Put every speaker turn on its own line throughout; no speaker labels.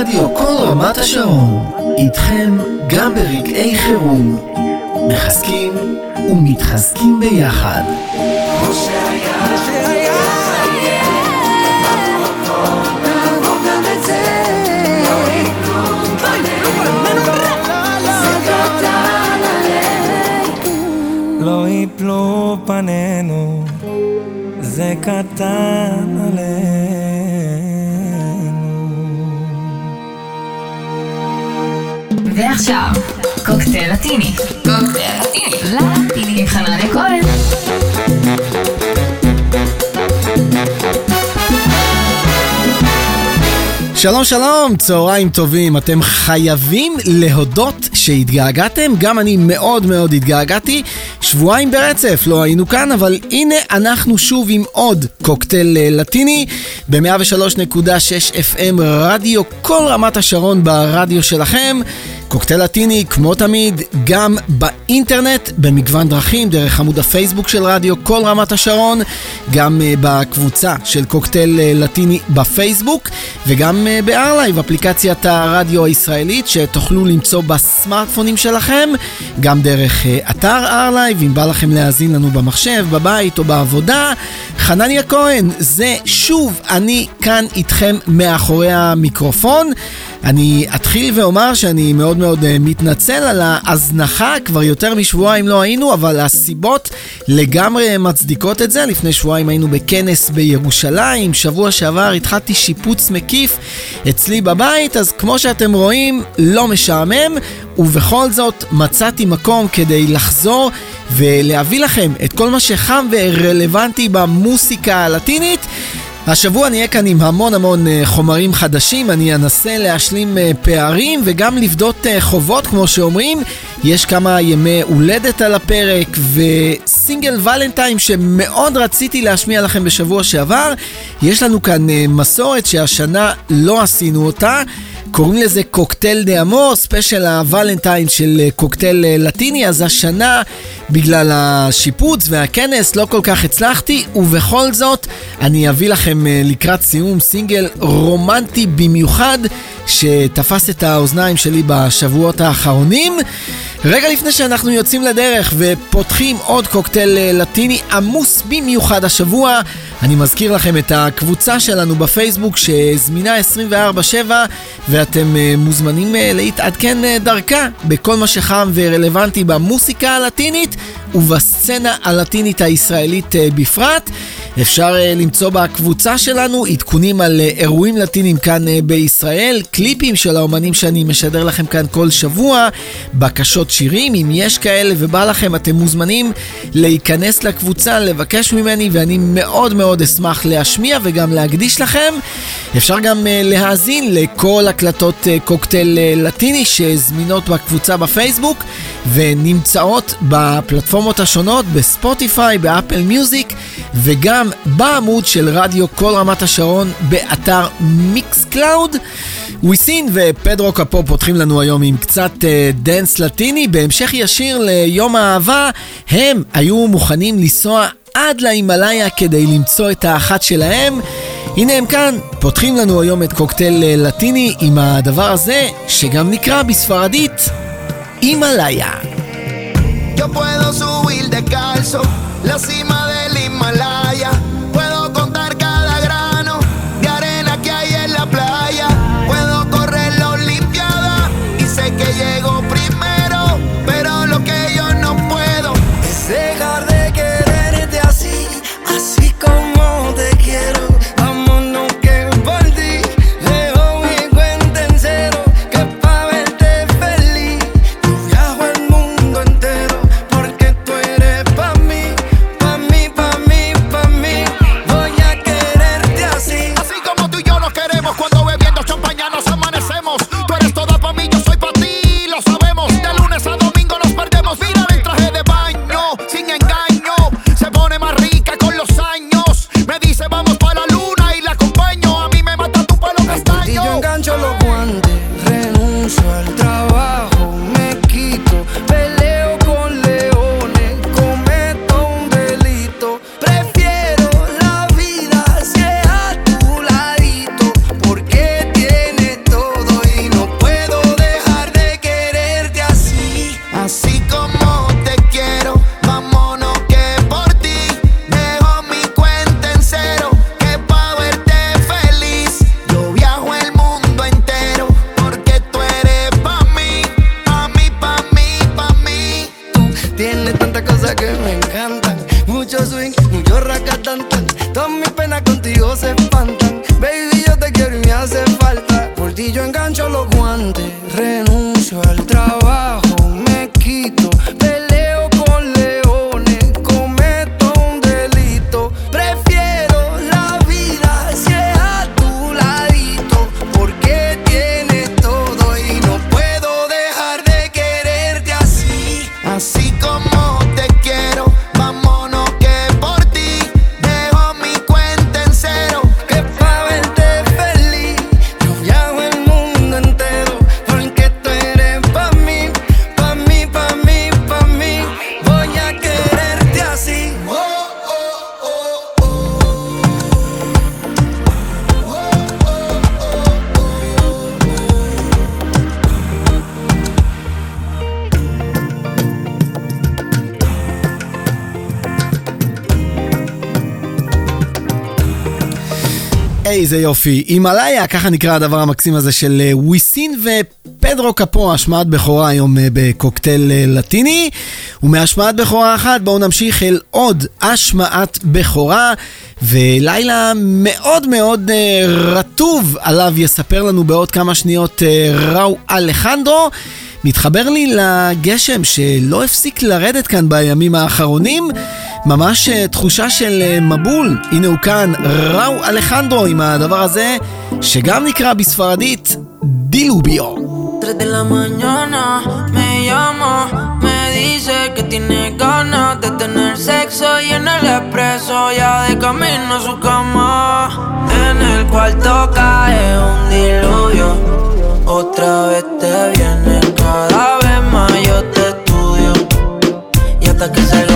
רדיו כל רמת השרון, איתכם גם ברגעי חירום. מחזקים ומתחזקים ביחד.
לא יפלו פנינו, זה קטן עלינו.
ועכשיו, קוקטייל לטיני. קוקטייל לטיני. לטיני. עם חנניה כהן.
שלום שלום, צהריים טובים. אתם חייבים להודות שהתגעגעתם, גם אני מאוד מאוד התגעגעתי. שבועיים ברצף לא היינו כאן, אבל הנה אנחנו שוב עם עוד קוקטייל אה, לטיני ב-103.6 FM רדיו, כל רמת השרון ברדיו שלכם. קוקטייל לטיני, כמו תמיד, גם באינטרנט, במגוון דרכים, דרך עמוד הפייסבוק של רדיו כל רמת השרון, גם uh, בקבוצה של קוקטייל uh, לטיני בפייסבוק, וגם uh, בארלייב, אפליקציית הרדיו הישראלית, שתוכלו למצוא בסמארטפונים שלכם, גם דרך uh, אתר ארלייב, אם בא לכם להאזין לנו במחשב, בבית או בעבודה. חנניה כהן, זה שוב, אני כאן איתכם מאחורי המיקרופון. אני אתחיל ואומר שאני מאוד מאוד uh, מתנצל על ההזנחה, כבר יותר משבועיים לא היינו, אבל הסיבות לגמרי מצדיקות את זה. לפני שבועיים היינו בכנס בירושלים, שבוע שעבר התחלתי שיפוץ מקיף אצלי בבית, אז כמו שאתם רואים, לא משעמם, ובכל זאת מצאתי מקום כדי לחזור ולהביא לכם את כל מה שחם ורלוונטי במוסיקה הלטינית. השבוע נהיה כאן עם המון המון אה, חומרים חדשים, אני אנסה להשלים אה, פערים וגם לפדות אה, חובות כמו שאומרים. יש כמה ימי הולדת על הפרק וסינגל ולנטיים שמאוד רציתי להשמיע לכם בשבוע שעבר. יש לנו כאן מסורת שהשנה לא עשינו אותה. קוראים לזה Cóctel de Amor, ספיישל הוולנטיין של קוקטייל לטיני, אז השנה בגלל השיפוץ והכנס לא כל כך הצלחתי, ובכל זאת אני אביא לכם לקראת סיום סינגל רומנטי במיוחד שתפס את האוזניים שלי בשבועות האחרונים. רגע לפני שאנחנו יוצאים לדרך ופותחים עוד קוקטייל לטיני עמוס במיוחד השבוע, אני מזכיר לכם את הקבוצה שלנו בפייסבוק שזמינה 24/7 ואתם מוזמנים להתעדכן דרכה בכל מה שחם ורלוונטי במוסיקה הלטינית ובסצנה הלטינית הישראלית בפרט. אפשר למצוא בקבוצה שלנו עדכונים על אירועים לטינים כאן בישראל, קליפים של האומנים שאני משדר לכם כאן כל שבוע, בקשות שירים, אם יש כאלה ובא לכם אתם מוזמנים להיכנס לקבוצה, לבקש ממני ואני מאוד מאוד אשמח להשמיע וגם להקדיש לכם. אפשר גם להאזין לכל הקלטות קוקטייל לטיני שזמינות בקבוצה בפייסבוק ונמצאות בפלטפורמות השונות, בספוטיפיי, באפל מיוזיק וגם בעמוד של רדיו כל רמת השרון באתר מיקס קלאוד. Wisin ו Pedro Capó פותחים לנו היום עם קצת דנס uh, לטיני, בהמשך ישיר ליום האהבה, הם היו מוכנים לנסוע עד להימאליה כדי למצוא את האחת שלהם. הנה הם כאן, פותחים לנו היום את קוקטייל לטיני עם הדבר הזה, שגם נקרא בספרדית הימאליה.
Yo puedo subir descalzo la cima del Himalaya.
איזה יופי. הימאליה, ככה נקרא הדבר המקסים הזה של אה, וויסין ופדרו קפו, השמעת בכורה היום אה, בקוקטייל אה, לטיני. ומהשמעת בכורה אחת בואו נמשיך אל עוד השמעת בכורה, ולילה מאוד מאוד רטוב עליו יספר לנו בעוד כמה שניות ראו אלחנדרו. מתחבר לי לגשם שלא הפסיק לרדת כאן בימים האחרונים. ממש תחושה של מבול. הנה הוא כאן, ראו אלחנדרו עם הדבר הזה, שגם נקרא בספרדית דילוביו.
Tres de la mañana me llama, me dice que tiene ganas de tener sexo y en el expreso ya de camino a su cama. En el cuarto cae un diluvio, otra vez te viene cada vez más yo te estudio y hasta que se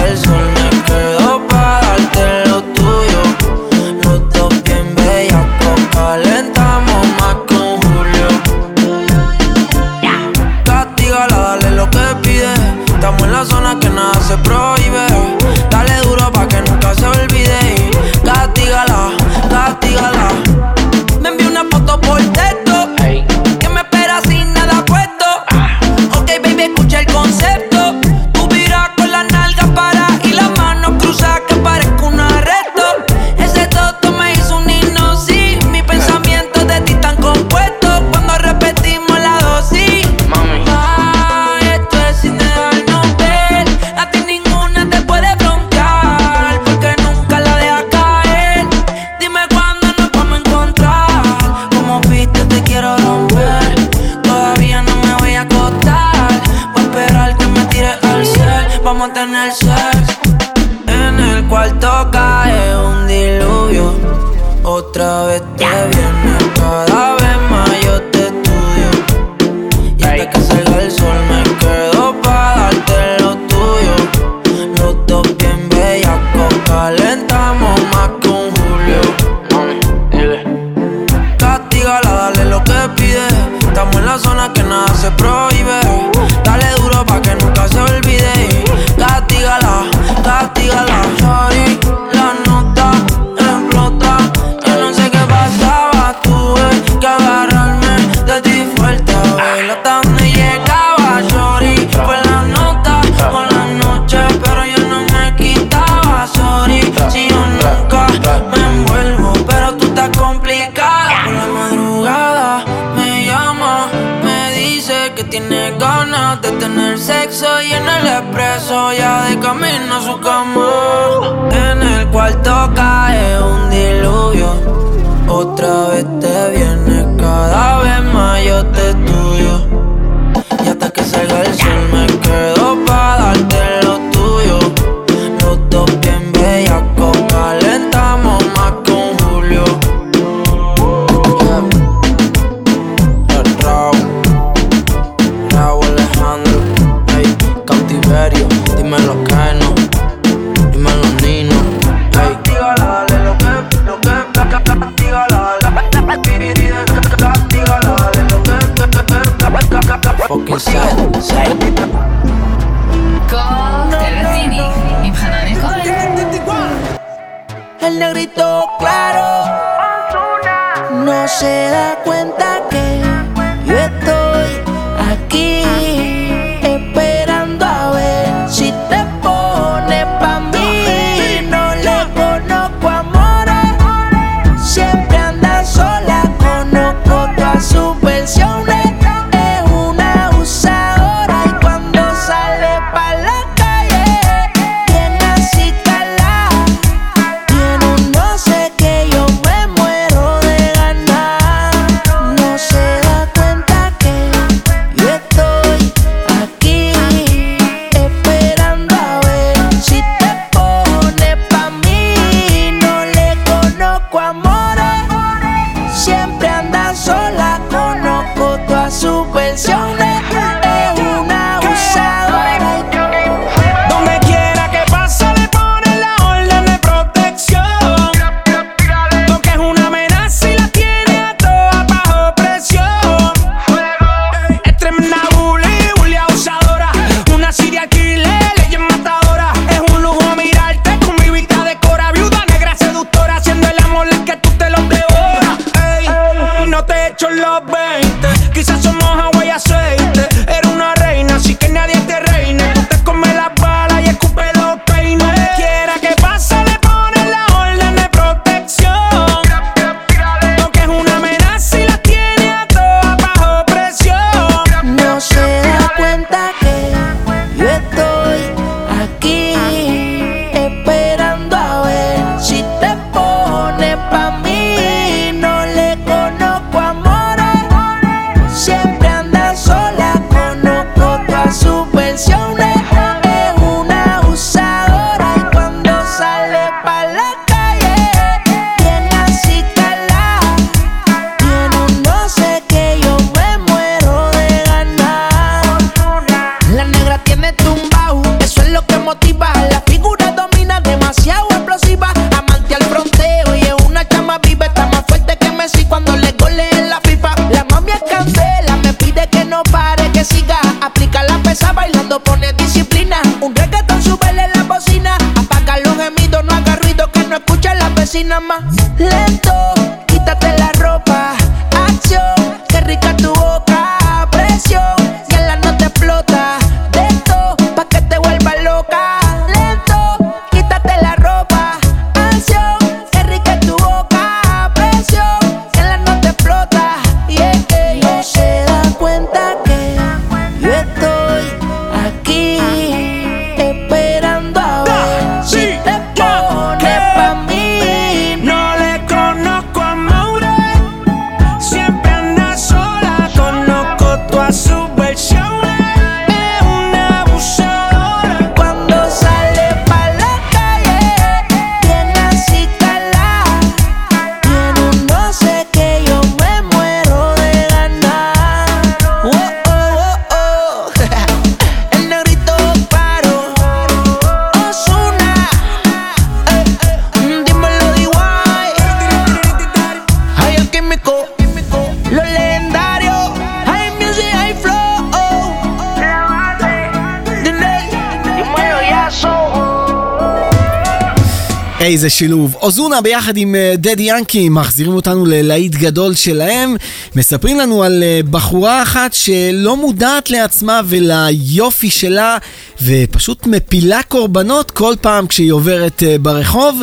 איזה שילוב. אוזונה ביחד עם אה, דדי ינקי מחזירים אותנו ללהיט גדול שלהם. מספרים לנו על אה, בחורה אחת שלא מודעת לעצמה וליופי שלה, ופשוט מפילה קורבנות כל פעם כשהיא עוברת אה, ברחוב.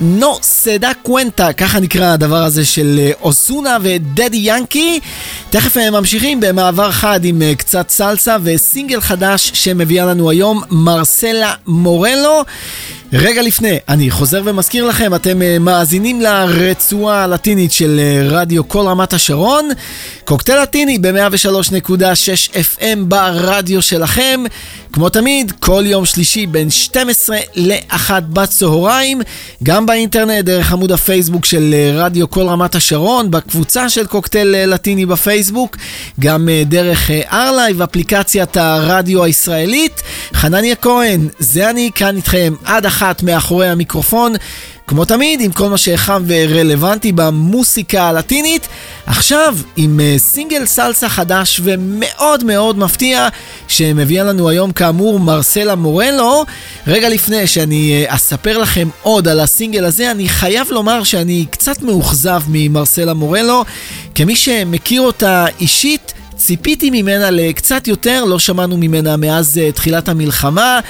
נו סדה קוונטה, ככה נקרא הדבר הזה של אוסונה ודדי ינקי. תכף אה, ממשיכים במעבר חד עם קצת סלסה וסינגל חדש שמביאה לנו היום מרסלה מורלו. רגע לפני, אני חוזר ומזכיר לכם, אתם אה, מאזינים לרצועה הלטינית של אה, רדיו כל רמת השרון. קוקטייל לטיני ב-103.6 FM ברדיו שלכם. כמו תמיד, כל יום שלישי בין 12 ל-1 בצהריים. גם באינטרנט, דרך עמוד הפייסבוק של אה, רדיו כל רמת השרון, בקבוצה של קוקטייל לטיני בפייסבוק. גם דרך ארלייב, אפליקציית הרדיו הישראלית. חנניה כהן, זה אני כאן איתכם עד אחת מאחורי המיקרופון. כמו תמיד, עם כל מה שחם ורלוונטי במוסיקה הלטינית. עכשיו, עם אה, סינגל סלסה חדש ומאוד מאוד מפתיע, שמביאה לנו היום כאמור מרסלה מורלו. רגע לפני שאני אה, אספר לכם עוד על הסינגל הזה, אני חייב לומר שאני קצת מאוכזב ממרסלה מורלו. כמי שמכיר אותה אישית, ציפיתי ממנה לקצת יותר, לא שמענו ממנה מאז uh, תחילת המלחמה.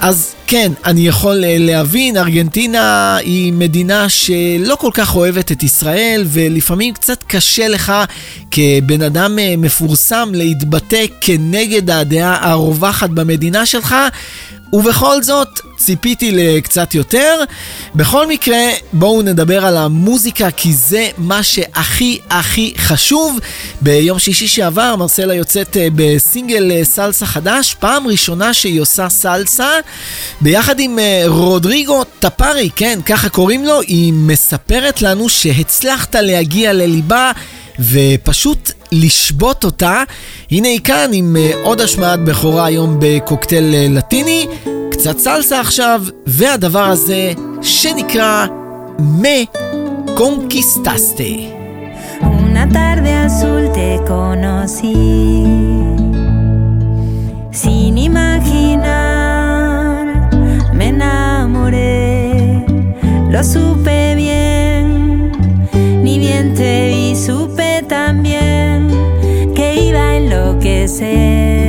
אז כן, אני יכול uh, להבין, ארגנטינה היא מדינה שלא כל כך אוהבת את ישראל, ולפעמים קצת קשה לך כבן אדם uh, מפורסם להתבטא כנגד הדעה הרווחת במדינה שלך. ובכל זאת, ציפיתי לקצת יותר. בכל מקרה, בואו נדבר על המוזיקה, כי זה מה שהכי הכי חשוב. ביום שישי שעבר, מרסלה יוצאת אה, בסינגל אה, סלסה חדש, פעם ראשונה שהיא עושה סלסה, ביחד עם אה, רודריגו טפארי, כן, ככה קוראים לו, היא מספרת לנו שהצלחת להגיע לליבה. ופשוט לשבות אותה. הנה היא כאן עם אה, עוד השמעת בכורה היום בקוקטייל אה, לטיני, קצת סלסה עכשיו, והדבר הזה שנקרא מ קונקיסטסטה.
Una tarde azul te conocí, sin imaginar, me enamoré, lo supe bien, y te vi, supe también que iba a enloquecer.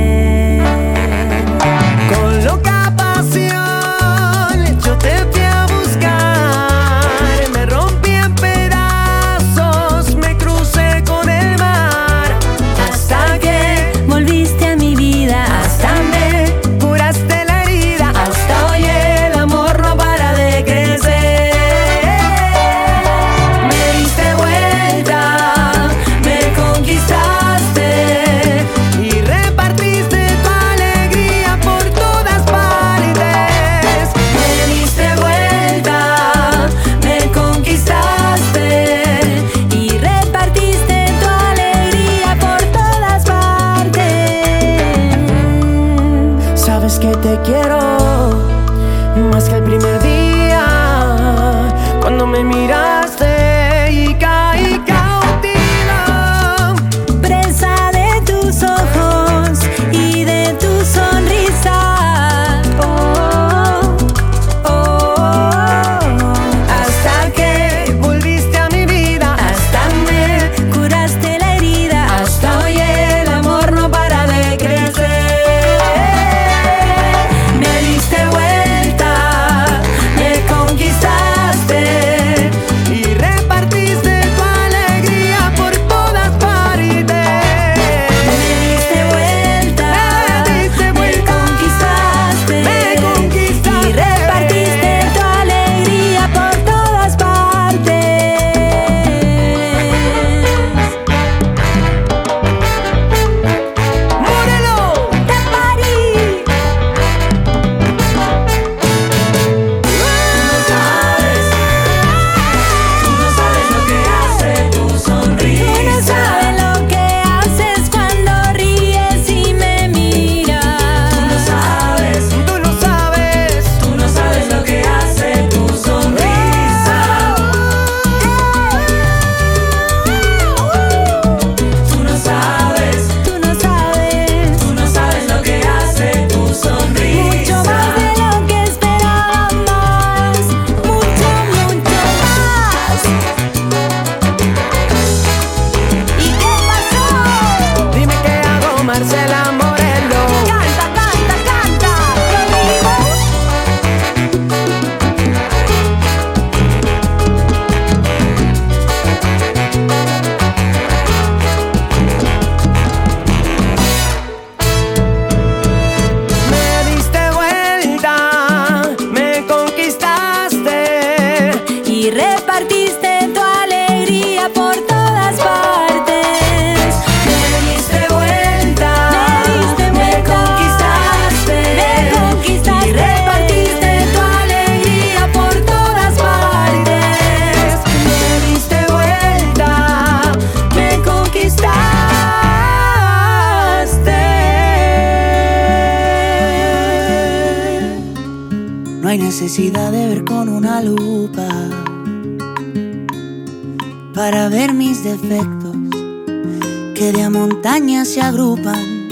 Agrupan.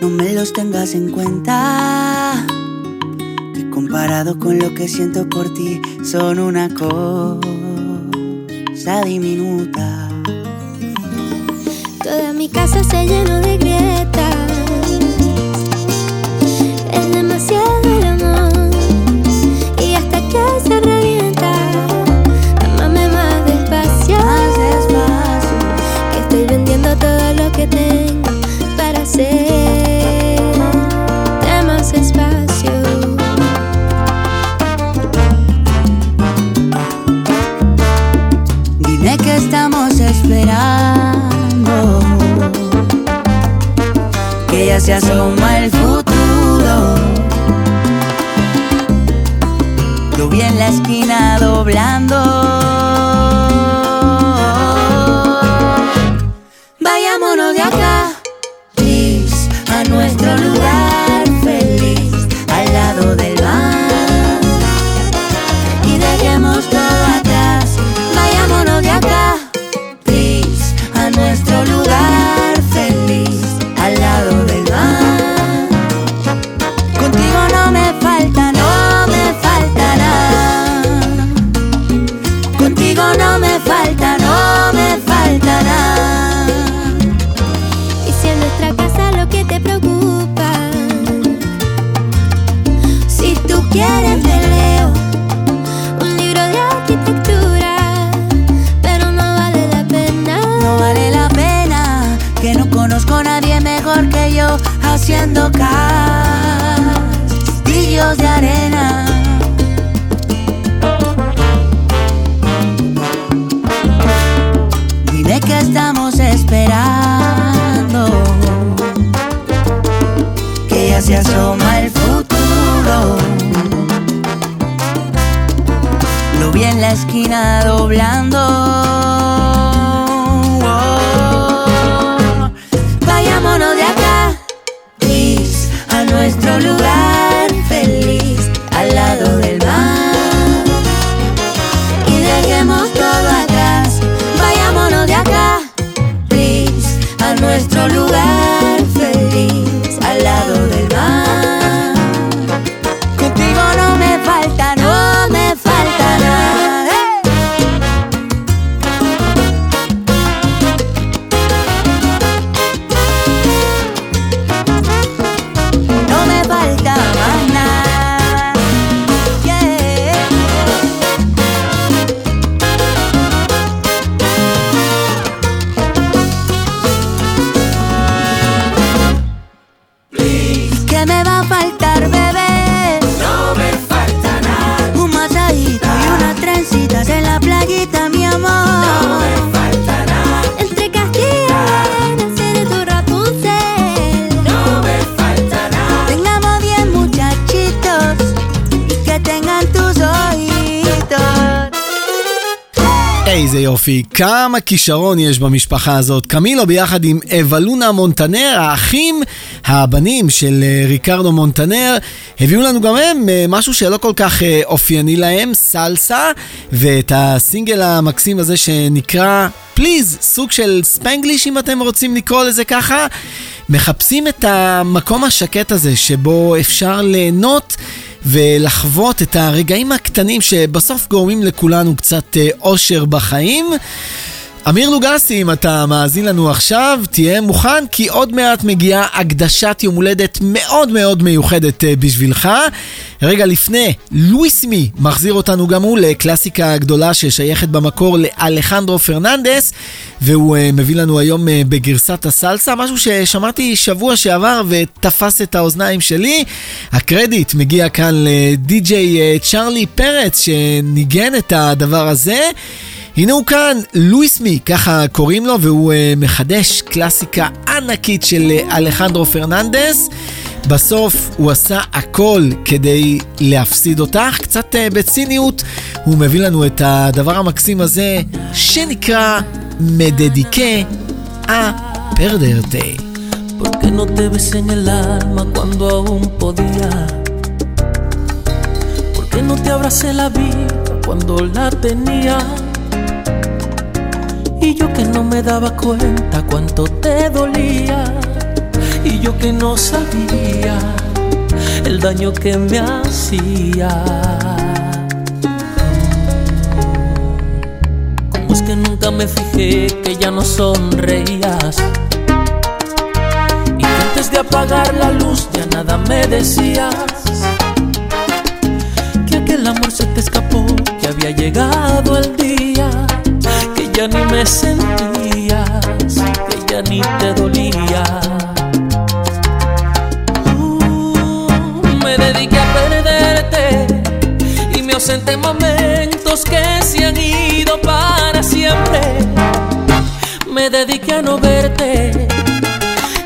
No me los tengas en cuenta. Que comparado con lo que siento por ti, son una cosa diminuta.
Toda mi casa se llenó de gracias, son más
כמה כישרון יש במשפחה הזאת. קמילו ביחד עם אבלונה מונטנר, האחים, הבנים של אה, ריקרדו מונטנר, הביאו לנו גם הם אה, משהו שלא כל כך אה, אופייני להם, סלסה, ואת הסינגל המקסים הזה שנקרא פליז, סוג של ספנגליש אם אתם רוצים לקרוא לזה ככה. מחפשים את המקום השקט הזה שבו אפשר ליהנות ולחוות את הרגעים הקטנים שבסוף גורמים לכולנו קצת אה, אושר בחיים. אמיר לוגסי, אם אתה מאזין לנו עכשיו, תהיה מוכן כי עוד מעט מגיעה הקדשת יום הולדת מאוד מאוד מיוחדת אה, בשבילך. רגע לפני, לואיס מי מחזיר אותנו גם הוא לקלאסיקה גדולה ששייכת במקור לאלחנדרו פרננדס, והוא uh, מביא לנו היום uh, בגרסת הסלסה, משהו ששמעתי שבוע שעבר ותפס את האוזניים שלי. הקרדיט מגיע כאן לדי-ג'יי צ'רלי פרץ שניגן את הדבר הזה. הנה הוא כאן, לואיס מי, ככה קוראים לו, והוא uh, מחדש קלאסיקה ענקית של uh, אלחנדרו פרננדס. בסוף הוא עשה הכל כדי להפסיד אותך, קצת uh, בציניות. הוא מביא לנו את הדבר המקסים הזה, שנקרא מדדיקה a perderte.
¿Por qué no te ves en el cuando la vida. Yo que no me daba cuenta cuánto te dolía. Y yo que no sabía el daño que me hacía. Como es que nunca me fijé que ya no sonreías. Y antes de apagar la luz ya nada me decías. Que aquel amor se te escapó, que había llegado el día. Ya ni me sentías, que ya ni te dolía. Uh, me dediqué a perderte y me ausenté en momentos que se han ido para siempre. Me dediqué a no verte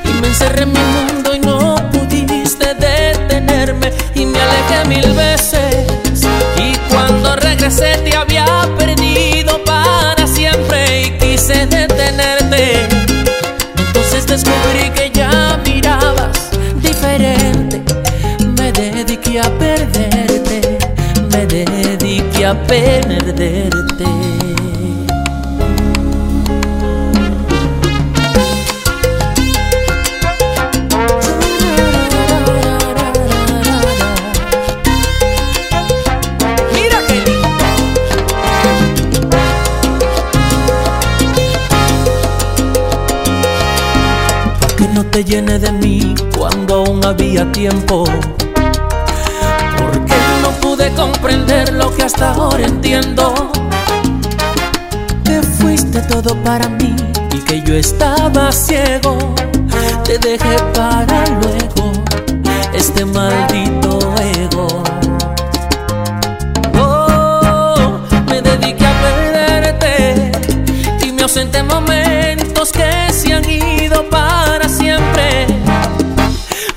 y me encerré en mi mundo y no pudiste detenerme y me alejé mil veces y cuando regresé te había a perderte. Qué que no te llene de mí cuando aún había tiempo. Comprender lo que hasta ahora entiendo. Que fuiste todo para mí y que yo estaba ciego. Te dejé para luego este maldito ego. Oh, me dediqué a perderte y me ausenté en momentos que se han ido para siempre.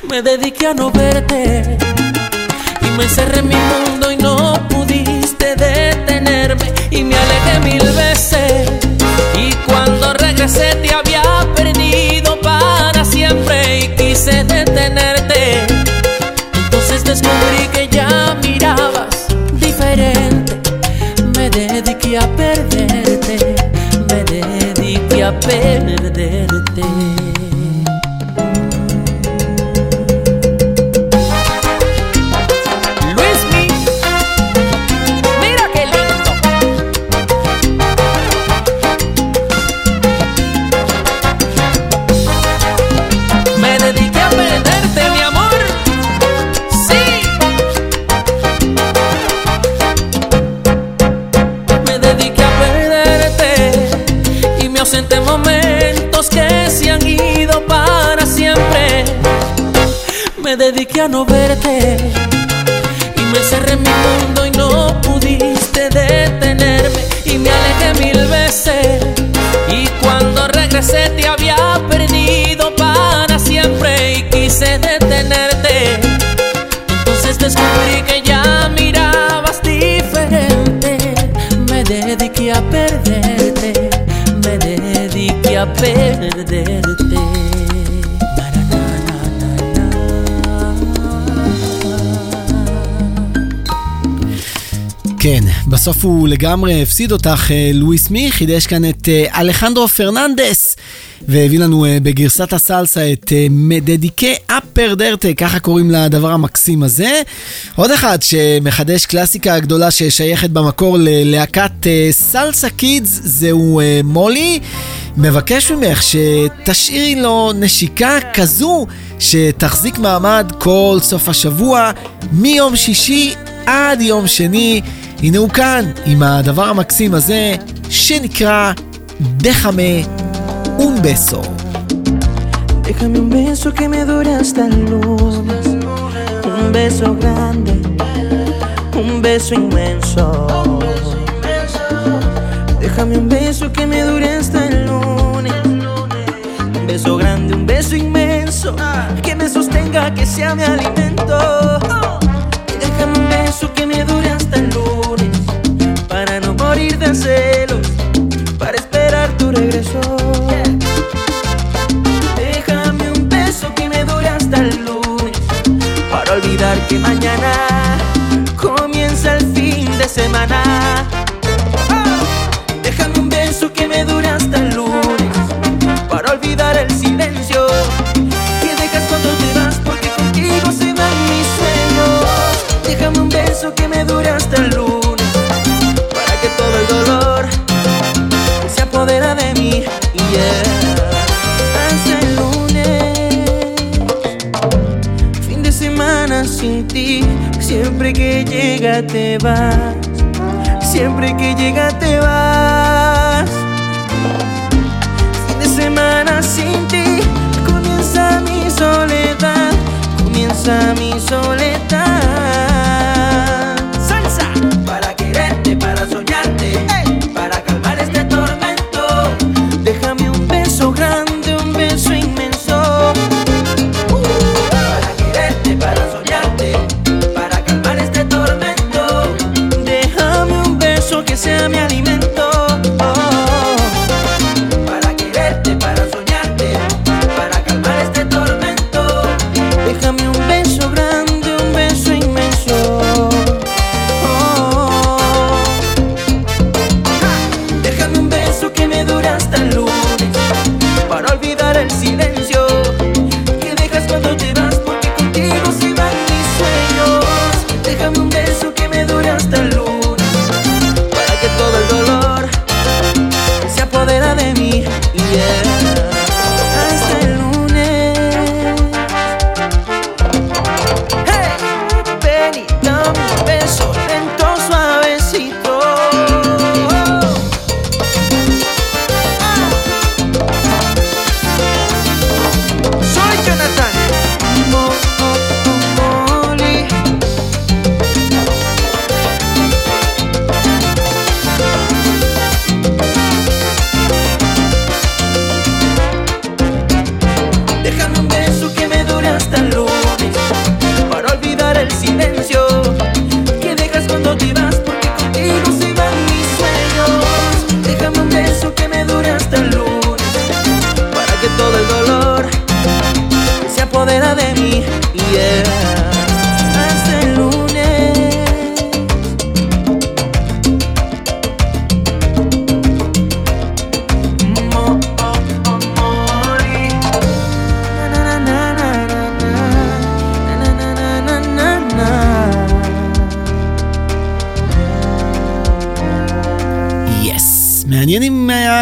Me dediqué a no verte me encerré en mi mundo y no pudiste detenerme y me alejé mil veces. Y cuando regresé te había perdido para siempre y quise detenerte. Entonces descubrí que ya mirabas diferente. Me dediqué a perderte, me dediqué a perderte. Perderte.
כן, בסוף הוא לגמרי הפסיד אותך, אה, לואיס מי, חידש כאן את אה, אלחנדרו פרננדס, והביא לנו אה, בגרסת הסלסה את מדדיקה אפרדרטה, ככה קוראים לדבר המקסים הזה. עוד אחד שמחדש קלאסיקה גדולה ששייכת במקור ללהקת סלסה קידס, זהו מולי. מבקש ממך שתשאירי לו נשיקה כזו שתחזיק מעמד כל סוף השבוע, מיום שישי עד יום שני. הנה הוא כאן עם הדבר המקסים הזה שנקרא דחמה אונבסו.
Déjame un beso que me dure hasta el lunes. Un beso grande, un beso inmenso. Déjame un beso que me dure hasta el lunes. Un beso grande, un beso inmenso. Que me sostenga, que sea mi alimento. Y déjame un beso que me dure hasta el lunes. Para no morir de celos. Para esperar tu regreso. Déjame un beso que me dure hasta el lunes Para olvidar que mañana comienza de semana. Que me dure hasta el lunes para que todo el dolor se apodera de mí. Yeah. Hasta el lunes, fin de semana sin ti. Siempre que llega te vas. Siempre que llega te vas.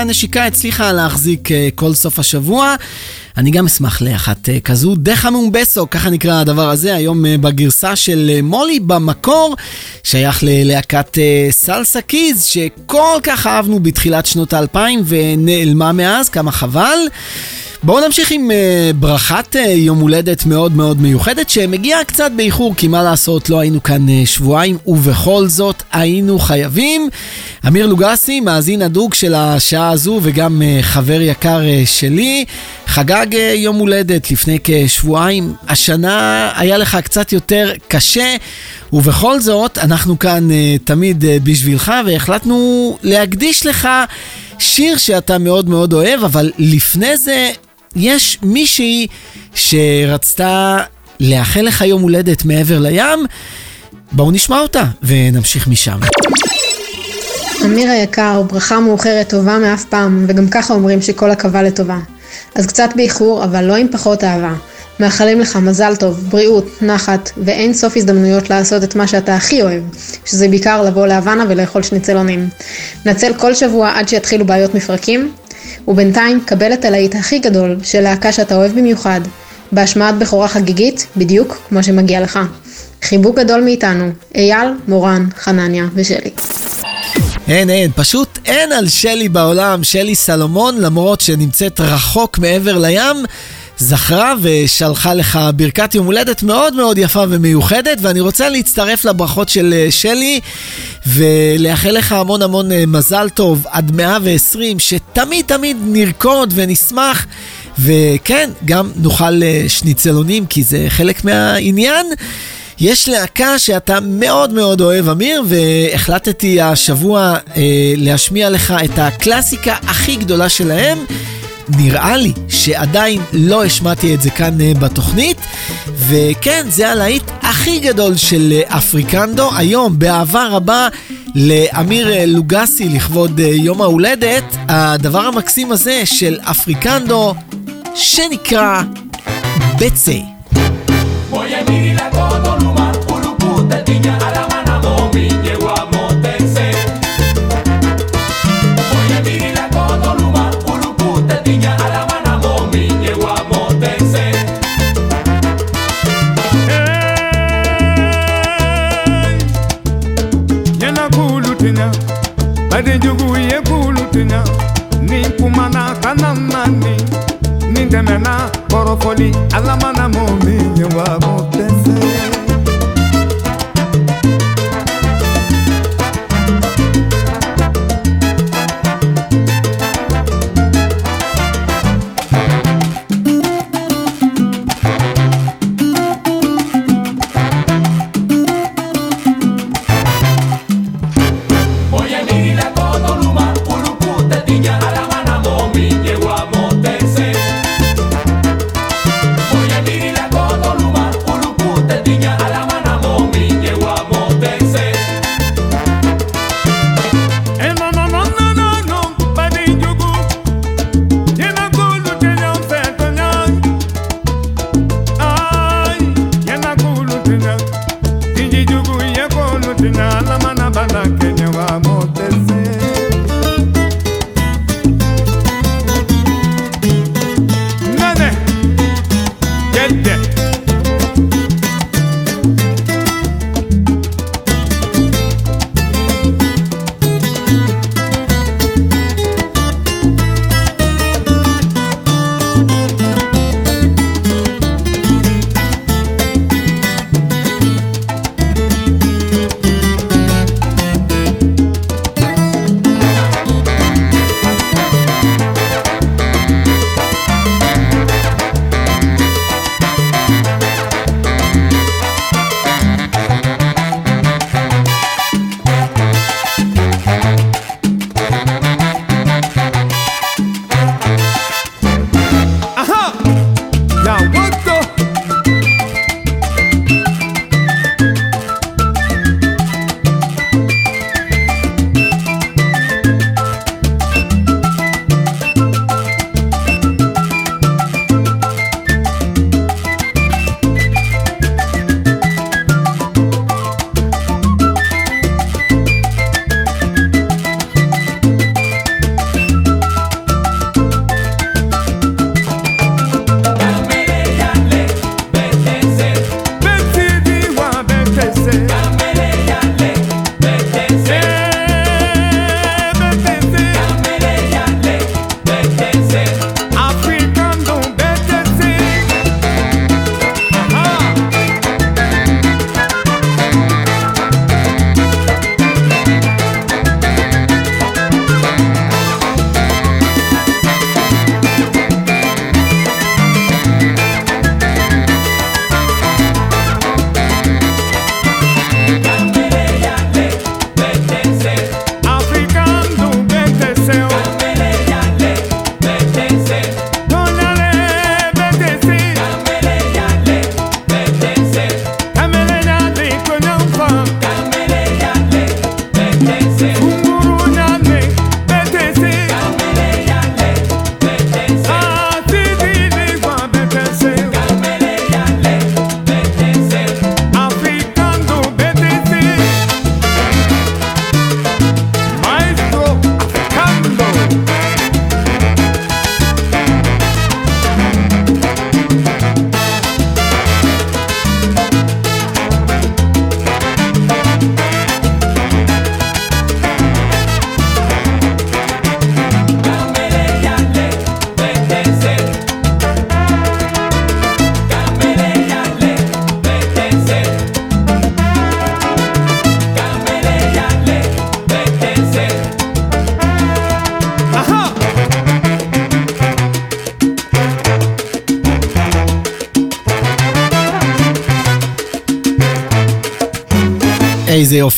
הנשיקה הצליחה להחזיק אה, כל סוף השבוע. אני גם אשמח לאחת אה, כזו. דחה מומבסו, ככה נקרא הדבר הזה, היום אה, בגרסה של מולי במקור, שייך ללהקת סלסה קיז, שכל כך אהבנו בתחילת שנות האלפיים ונעלמה מאז, כמה חבל. בואו נמשיך עם uh, ברכת uh, יום הולדת מאוד מאוד מיוחדת שמגיעה קצת באיחור כי מה לעשות לא היינו כאן uh, שבועיים ובכל זאת היינו חייבים. אמיר לוגסי מאזין הדוק של השעה הזו וגם uh, חבר יקר uh, שלי חגג uh, יום הולדת לפני כשבועיים השנה היה לך קצת יותר קשה ובכל זאת אנחנו כאן uh, תמיד uh, בשבילך והחלטנו להקדיש לך שיר שאתה מאוד מאוד אוהב אבל לפני זה יש מישהי שרצתה לאחל לך יום הולדת מעבר לים, בואו נשמע אותה ונמשיך משם.
אמיר היקר, ברכה מאוחרת טובה מאף פעם, וגם ככה אומרים שכל עכבה לטובה. אז קצת באיחור, אבל לא עם פחות אהבה. מאחלים לך מזל טוב, בריאות, נחת, ואין סוף הזדמנויות לעשות את מה שאתה הכי אוהב, שזה בעיקר לבוא להוואנה ולאכול שניצלונים. נצל כל שבוע עד שיתחילו בעיות מפרקים, ובינתיים קבל את הלהיט הכי גדול של להקה שאתה אוהב במיוחד, בהשמעת בכורה חגיגית, בדיוק כמו שמגיע לך. חיבוק גדול מאיתנו, אייל, מורן, חנניה ושלי.
אין, אין, פשוט אין על שלי בעולם, שלי סלומון, למרות שנמצאת רחוק מעבר לים. זכרה ושלחה לך ברכת יום הולדת מאוד מאוד יפה ומיוחדת ואני רוצה להצטרף לברכות של אה, שלי ולאחל לך המון המון אה, מזל טוב עד 120 שתמיד תמיד נרקוד ונשמח וכן, גם נאכל אה, שניצלונים כי זה חלק מהעניין. יש להקה שאתה מאוד מאוד אוהב, אמיר, והחלטתי השבוע אה, להשמיע לך את הקלאסיקה הכי גדולה שלהם. נראה לי שעדיין לא השמעתי את זה כאן אה, בתוכנית. וכן, זה הלהיט הכי גדול של אה, אפריקנדו, היום, באהבה רבה לאמיר אה, לוגסי לכבוד יום ההולדת, הדבר המקסים הזה של אפריקנדו, שנקרא
בצי. ade jugu ye k'ulu tiɲa ni kumana kana nani ni
tɛmɛna kɔrɔfɔli ala mana mɔ min ye wa ko tɛ
se.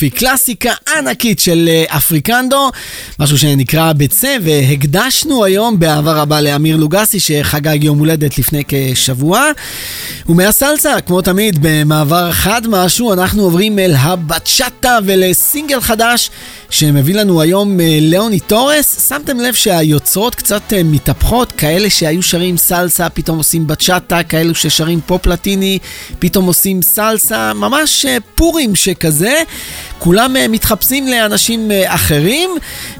יופי. קלאסיקה ענקית של אה, אפריקנדו, משהו שנקרא בצה, והקדשנו היום באהבה רבה לאמיר לוגסי, שחגג יום הולדת לפני כשבוע. ומהסלסה, כמו תמיד, במעבר חד משהו, אנחנו עוברים אל הבצ'אטה ולסינגל חדש שמביא לנו היום אה, ליאוני טורס. שמתם לב שהיוצרות קצת אה, מתהפכות, כאלה שהיו שרים סלסה, פתאום עושים בצ'אטה, כאלו ששרים פופ לטיני, פתאום עושים סלסה, ממש פורים שכזה. כולם מתחפשים לאנשים אחרים.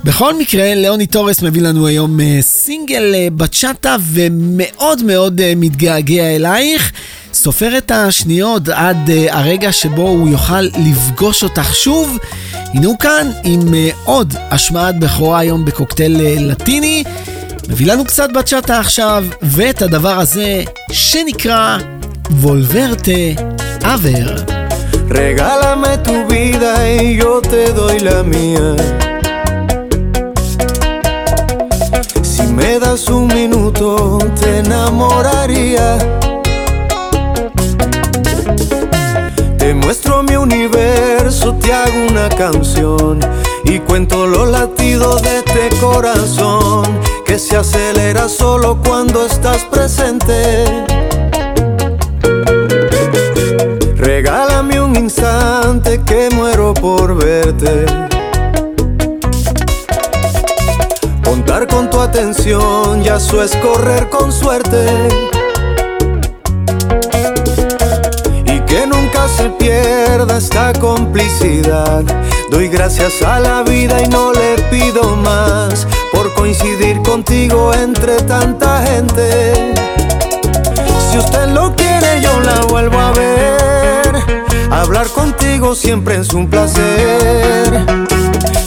בכל מקרה, ליאוני טורס מביא לנו היום סינגל בצ'אטה ומאוד מאוד מתגעגע אלייך. סופר את השניות עד הרגע שבו הוא יוכל לפגוש אותך שוב. הנה הוא כאן עם עוד השמעת בכורה היום בקוקטייל לטיני. מביא לנו קצת בצ'אטה עכשיו, ואת הדבר הזה שנקרא וולברטה אבר.
Regálame tu vida y yo te doy la mía. Si me das un minuto, te enamoraría. Te muestro mi universo, te hago una canción y cuento los latidos de este corazón que se acelera solo cuando estás presente. Instante que muero por verte. Contar con tu atención, ya eso es correr con suerte. se pierda esta complicidad. Doy gracias a la vida y no le pido más por coincidir contigo entre tanta gente. Si usted lo quiere, yo la vuelvo a ver. Hablar contigo siempre es un placer.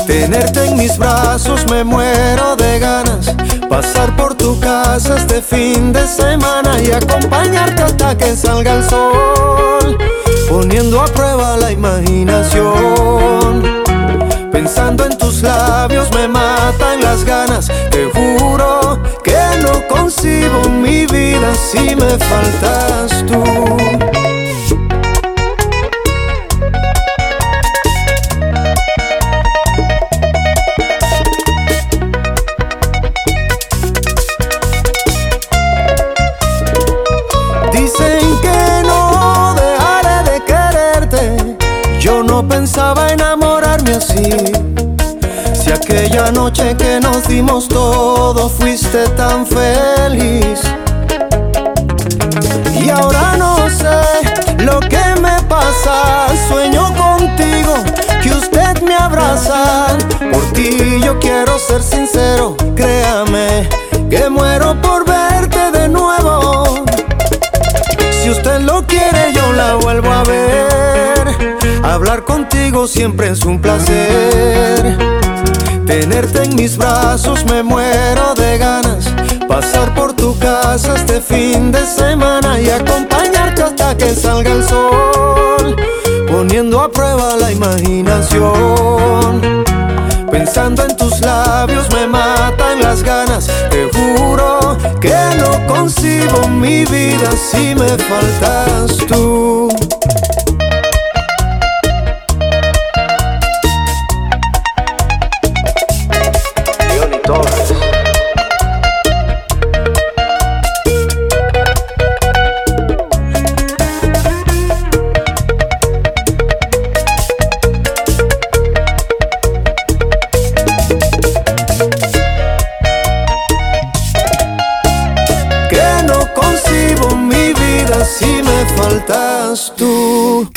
Tenerte en mis brazos me muero de ganas. Pasar por tu casa este fin de semana y acompañarte hasta que salga el sol poniendo a prueba la imaginación. Pensando en tus labios me matan las ganas, te juro que no concibo mi vida si me faltas dimos todo fuiste tan feliz. Y ahora no sé lo que me pasa. Sueño contigo, que usted me abraza. Por ti yo quiero ser sincero, créame que muero por verte de nuevo. Si usted lo quiere, yo la vuelvo a ver. Hablar contigo siempre es un placer. Tenerte en mis brazos me muero de ganas. Pasar por tu casa este fin de semana y acompañarte hasta que salga el sol. Poniendo a prueba la imaginación. Pensando en tus labios me matan las ganas. Te juro que no concibo mi vida si me faltas tú.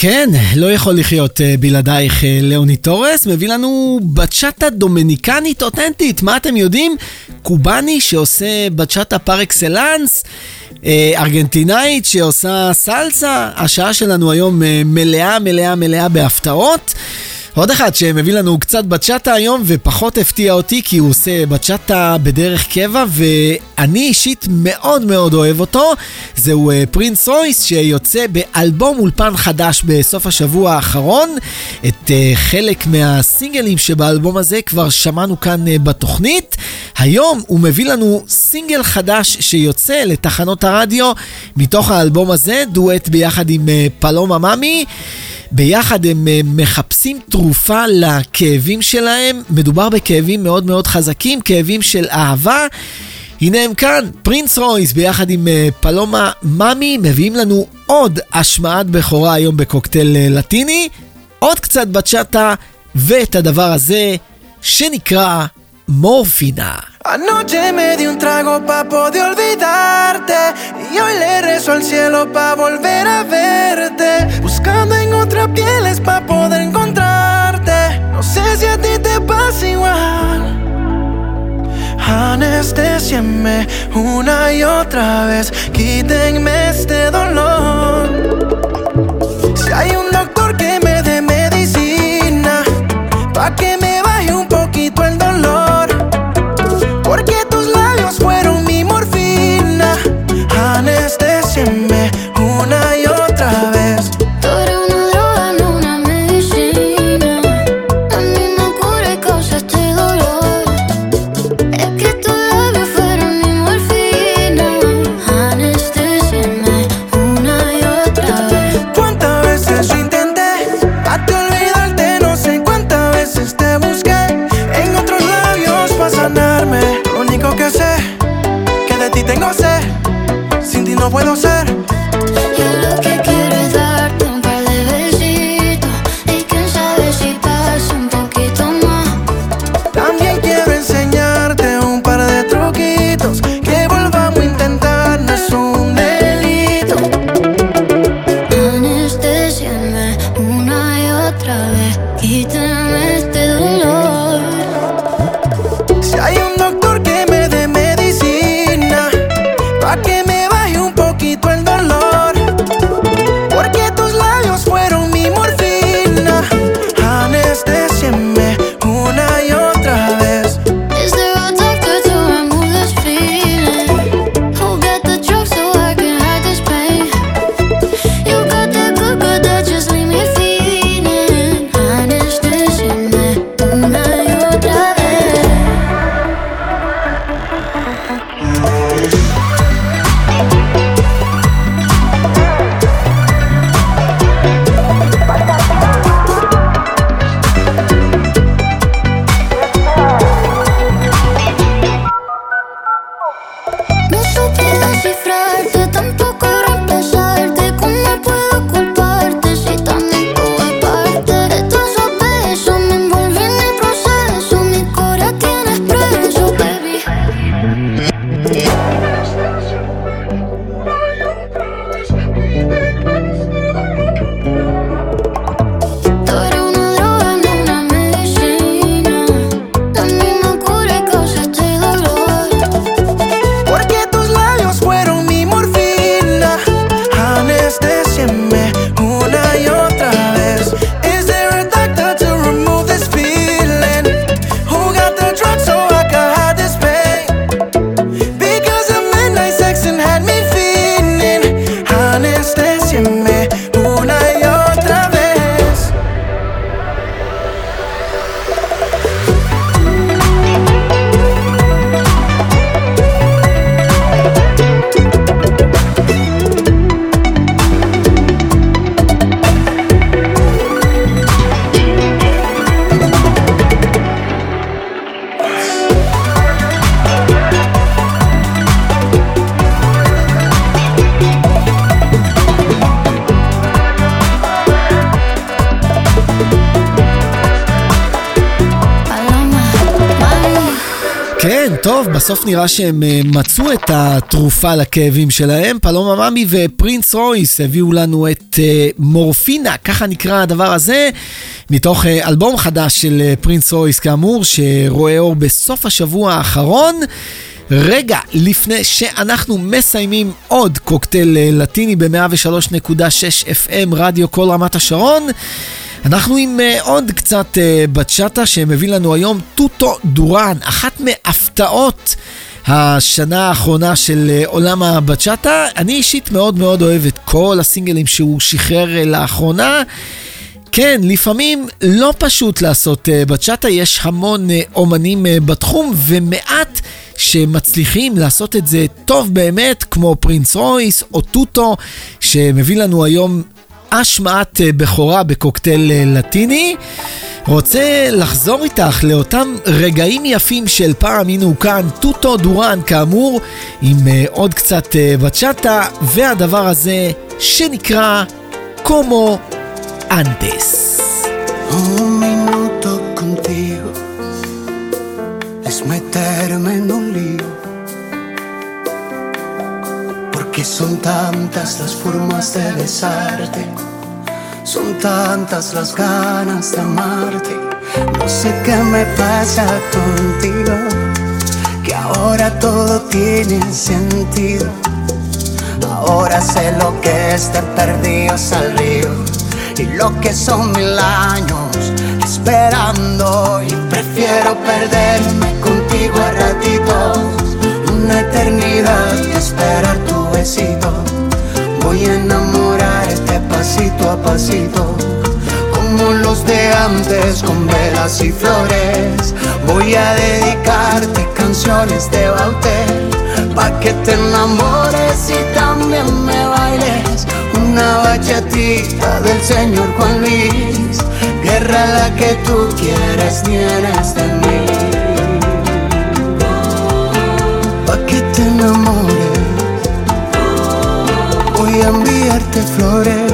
כן, לא יכול לחיות אה, בלעדייך אה, ליאוני טורס, מביא לנו בצ'אטה דומיניקנית אותנטית, מה אתם יודעים? קובאני שעושה בצ'אטה פר אקסלנס, אה, ארגנטינאית שעושה סלסה, השעה שלנו היום מלאה מלאה מלאה בהפתעות. עוד אחד שמביא לנו קצת בצ'אטה היום ופחות הפתיע אותי כי הוא עושה בצ'אטה בדרך קבע ואני אישית מאוד מאוד אוהב אותו. זהו אה, פרינס רויס שיוצא באלבום אולפן חדש בסוף השבוע האחרון. את אה, חלק מהסינגלים שבאלבום הזה כבר שמענו כאן אה, בתוכנית. היום הוא מביא לנו סינגל חדש שיוצא לתחנות הרדיו מתוך האלבום הזה, דואט ביחד עם פלומה מאמי. ביחד הם מחפשים תרופה לכאבים שלהם. מדובר בכאבים מאוד מאוד חזקים, כאבים של אהבה. הנה הם כאן, פרינס רויס ביחד עם אה, פלומה מאמי מביאים לנו עוד השמעת בכורה היום בקוקטייל אה, לטיני, עוד קצת בצ'אטה ואת הדבר הזה שנקרא morfina.
Anoche me di un trago pa' poder olvidarte Y hoy le rezo al cielo pa' volver a verte Buscando en otra pieles pa' poder encontrarte No sé si a ti te pasa igual. Anestesienme una y otra vez Quítenme este dolor. Si hay un doctor que me dé medicina Pa' que me
בסוף נראה שהם אה, מצאו את התרופה לכאבים שלהם. פלומה מאמי ופרינס רויס הביאו לנו את אה, מורפינה, ככה נקרא הדבר הזה, מתוך אה, אלבום חדש של פרינס רויס כאמור, שרואה אור בסוף השבוע האחרון. רגע לפני שאנחנו מסיימים עוד קוקטייל לטיני ב-103.6 FM רדיו כל רמת השרון. אנחנו עם uh, עוד קצת uh, בצ'אטה שמביא לנו היום טוטו דורן, אחת מהפתעות השנה האחרונה של uh, עולם הבצ'אטה. אני אישית מאוד מאוד אוהב את כל הסינגלים שהוא שחרר לאחרונה. כן, לפעמים לא פשוט לעשות בצ'אטה, יש המון אומנים בתחום ומעט שמצליחים לעשות את זה טוב באמת, כמו פרינס רויס או טוטו, שמביא לנו היום השמעת uh, בכורה בקוקטייל uh, לטיני. רוצה לחזור איתך לאותם רגעים יפים של פעם, הנה הוא כאן, טוטו דורן כאמור, עם uh, עוד קצת בצ'אטה, והדבר הזה שנקרא קומו
es meterme en un lío. Porque son tantas las formas de besarte, son tantas las ganas de amarte. No sé qué me pasa contigo, que ahora todo tiene sentido. Ahora sé lo que es de perdidos al río y lo que son mil años esperando y prefiero perderme contigo a ratitos una eternidad que esperar voy a enamorarte pasito a pasito como los de antes con velas y flores. Voy a dedicarte canciones de Bauter pa' que te enamores y también me bailes. Una bachatita del señor Juan Luis, guerra la que tú quieres tienes de mí. Pa' que te enamores, voy a enviarte flores.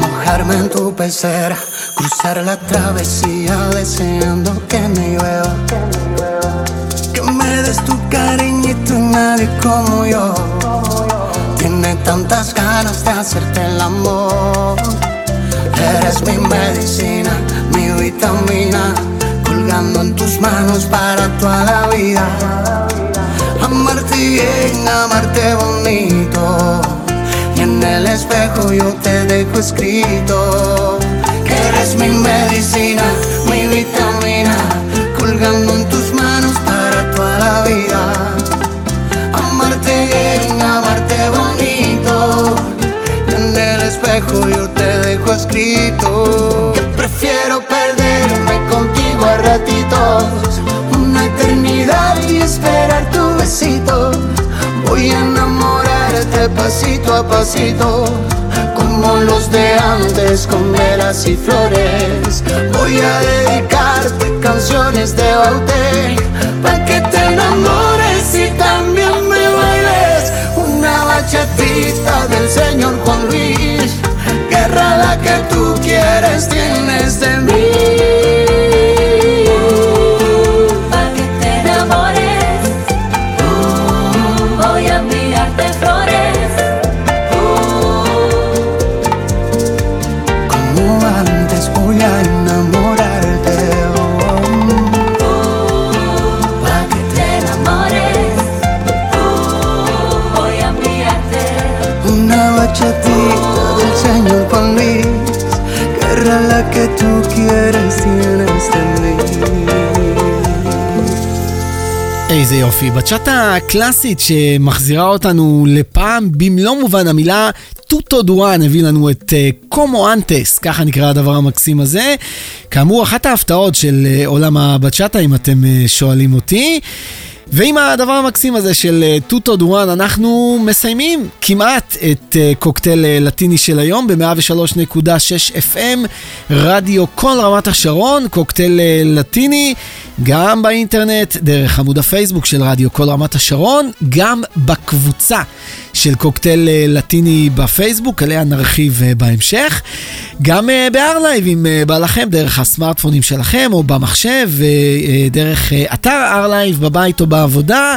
Mojarme en tu pecera, cruzar la travesía deseando que me llueva. Que me des tu cariñito nadie como yo. Tiene tantas ganas de hacerte el amor. Eres mi medicina, mi vitamina, colgando en tus manos para toda la vida. Amarte bien, amarte bonito. Y en el espejo yo te dejo escrito que eres mi medicina, mi vitamina, colgando en tus manos para toda la vida. Amarte bien, amarte bonito. Y en el espejo yo te dejo escrito pasito a pasito, como los de antes con velas y flores. Voy a dedicarte canciones de Bauté, para que te enamores y también me bailes una bachatita del señor Juan Luis. Guerra la que tú quieres tienes de
איזה יופי. בצ'אטה הקלאסית שמחזירה אותנו לפעם במלוא מובן המילה, טוטו דורן הביא לנו את uh, קומו אנטס, ככה נקרא הדבר המקסים הזה. כאמור, אחת ההפתעות של uh, עולם הבצ'אטה, אם אתם uh, שואלים אותי. ועם הדבר המקסים הזה של uh, טוטו דורן, אנחנו מסיימים כמעט את uh, קוקטייל uh, לטיני של היום ב-103.6 FM, רדיו כל רמת השרון, קוקטייל uh, לטיני, גם באינטרנט, דרך עמוד הפייסבוק של רדיו כל רמת השרון, גם בקבוצה של קוקטייל אה, לטיני בפייסבוק, עליה נרחיב אה, בהמשך. גם אה, בארלייב, אם בא לכם, דרך הסמארטפונים שלכם, או במחשב, דרך אתר ארלייב, בבית או בעבודה.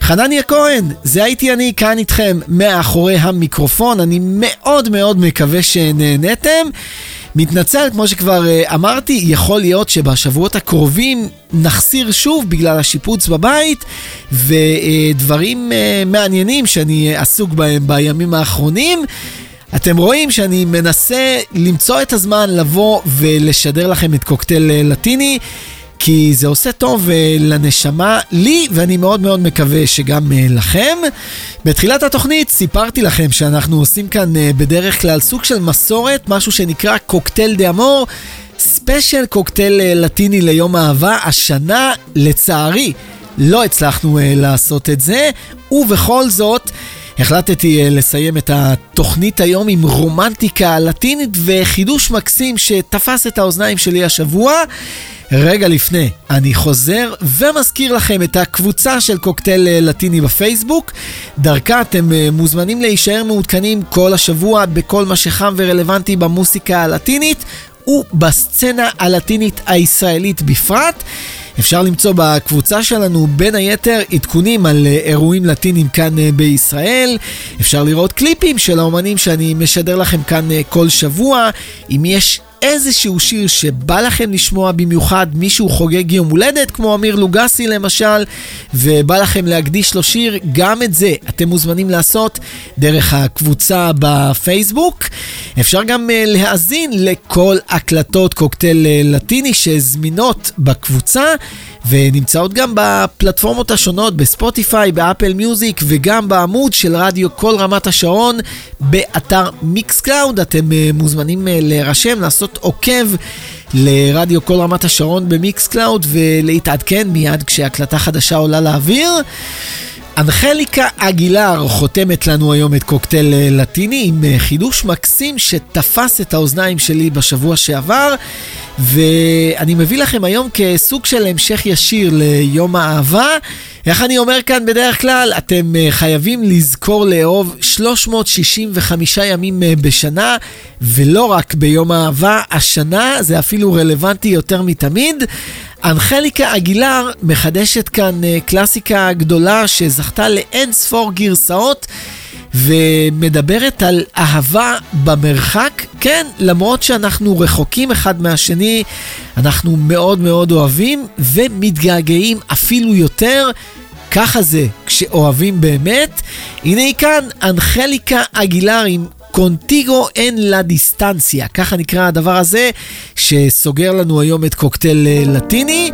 חנניה כהן, זה הייתי אני כאן איתכם מאחורי המיקרופון, אני מאוד מאוד מקווה שנהנתם. מתנצל, כמו שכבר אה, אמרתי, יכול להיות שבשבועות הקרובים נחסיר שוב בגלל השיפוץ בבית, ודברים אה, מעניינים שאני עסוק בהם בימים האחרונים. אתם רואים שאני מנסה למצוא את הזמן לבוא ולשדר לכם את קוקטייל אה, לטיני. כי זה עושה טוב אה, לנשמה, לי, ואני מאוד מאוד מקווה שגם אה, לכם. בתחילת התוכנית סיפרתי לכם שאנחנו עושים כאן אה, בדרך כלל סוג של מסורת, משהו שנקרא קוקטייל דה אמור, ספיישל קוקטייל לטיני ליום אהבה. השנה, לצערי, לא הצלחנו לעשות את זה, ובכל זאת... החלטתי לסיים את התוכנית היום עם רומנטיקה לטינית וחידוש מקסים שתפס את האוזניים שלי השבוע. רגע לפני, אני חוזר ומזכיר לכם את הקבוצה של קוקטייל אה, לטיני בפייסבוק. דרכה אתם אה, מוזמנים להישאר מעודכנים כל השבוע בכל מה שחם ורלוונטי במוסיקה הלטינית ובסצנה הלטינית הישראלית בפרט. אפשר למצוא בקבוצה שלנו בין היתר עדכונים על אה, אירועים לטינים כאן בישראל. אפשר לראות קליפים של האומנים שאני משדר לכם כאן כל שבוע. אם יש איזשהו שיר שבא לכם לשמוע במיוחד, מישהו חוגג יום הולדת, כמו אמיר לוגסי למשל, ובא לכם להקדיש לו שיר, גם את זה אתם מוזמנים לעשות דרך הקבוצה בפייסבוק. אפשר גם אה, להאזין לכל הקלטות קוקטייל אה, לטיני שזמינות בקבוצה. ונמצאות גם בפלטפורמות השונות, בספוטיפיי, באפל מיוזיק וגם בעמוד של רדיו כל רמת השרון באתר מיקס קלאוד. אתם אה, מוזמנים אה, להירשם, לעשות עוקב לרדיו כל רמת השרון במיקס קלאוד ולהתעדכן מיד כשהקלטה חדשה עולה לאוויר. אנחליקה אגילר חותמת לנו היום את קוקטייל אה, לטיני עם חידוש מקסים שתפס את האוזניים שלי בשבוע שעבר. ואני מביא לכם היום כסוג של המשך ישיר ליום האהבה. איך אני אומר כאן בדרך כלל, אתם אה, חייבים לזכור לאהוב 365 ימים אה, בשנה, ולא רק ביום האהבה, השנה זה אפילו רלוונטי יותר מתמיד. אנחליקה אגילר מחדשת כאן אה, קלאסיקה גדולה שזכתה לאין ספור גרסאות. ומדברת על אהבה במרחק. כן, למרות שאנחנו רחוקים אחד מהשני, אנחנו מאוד מאוד אוהבים ומתגעגעים אפילו יותר. ככה זה כשאוהבים באמת. הנה היא כאן, אנחליקה אגילר עם קונטיגו אין לה דיסטנציה, ככה נקרא הדבר הזה שסוגר לנו היום את קוקטייל אה, לטיני.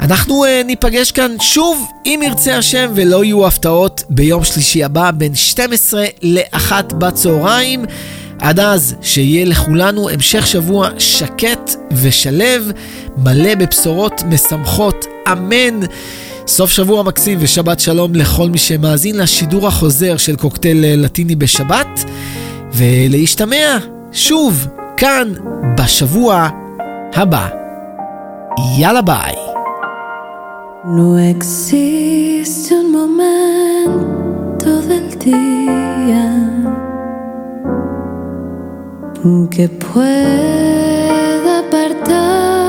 אנחנו uh, ניפגש כאן שוב, אם ירצה השם, ולא יהיו הפתעות, ביום שלישי הבא בין 12 ל-1 בצהריים. עד אז, שיהיה לכולנו המשך שבוע שקט ושלב, מלא בבשורות משמחות, אמן. סוף שבוע מקסים ושבת שלום לכל מי שמאזין לשידור החוזר של קוקטייל אה, לטיני בשבת, ולהשתמע שוב כאן בשבוע abba. יאללה ביי.
No existe un momento del día que pueda apartarme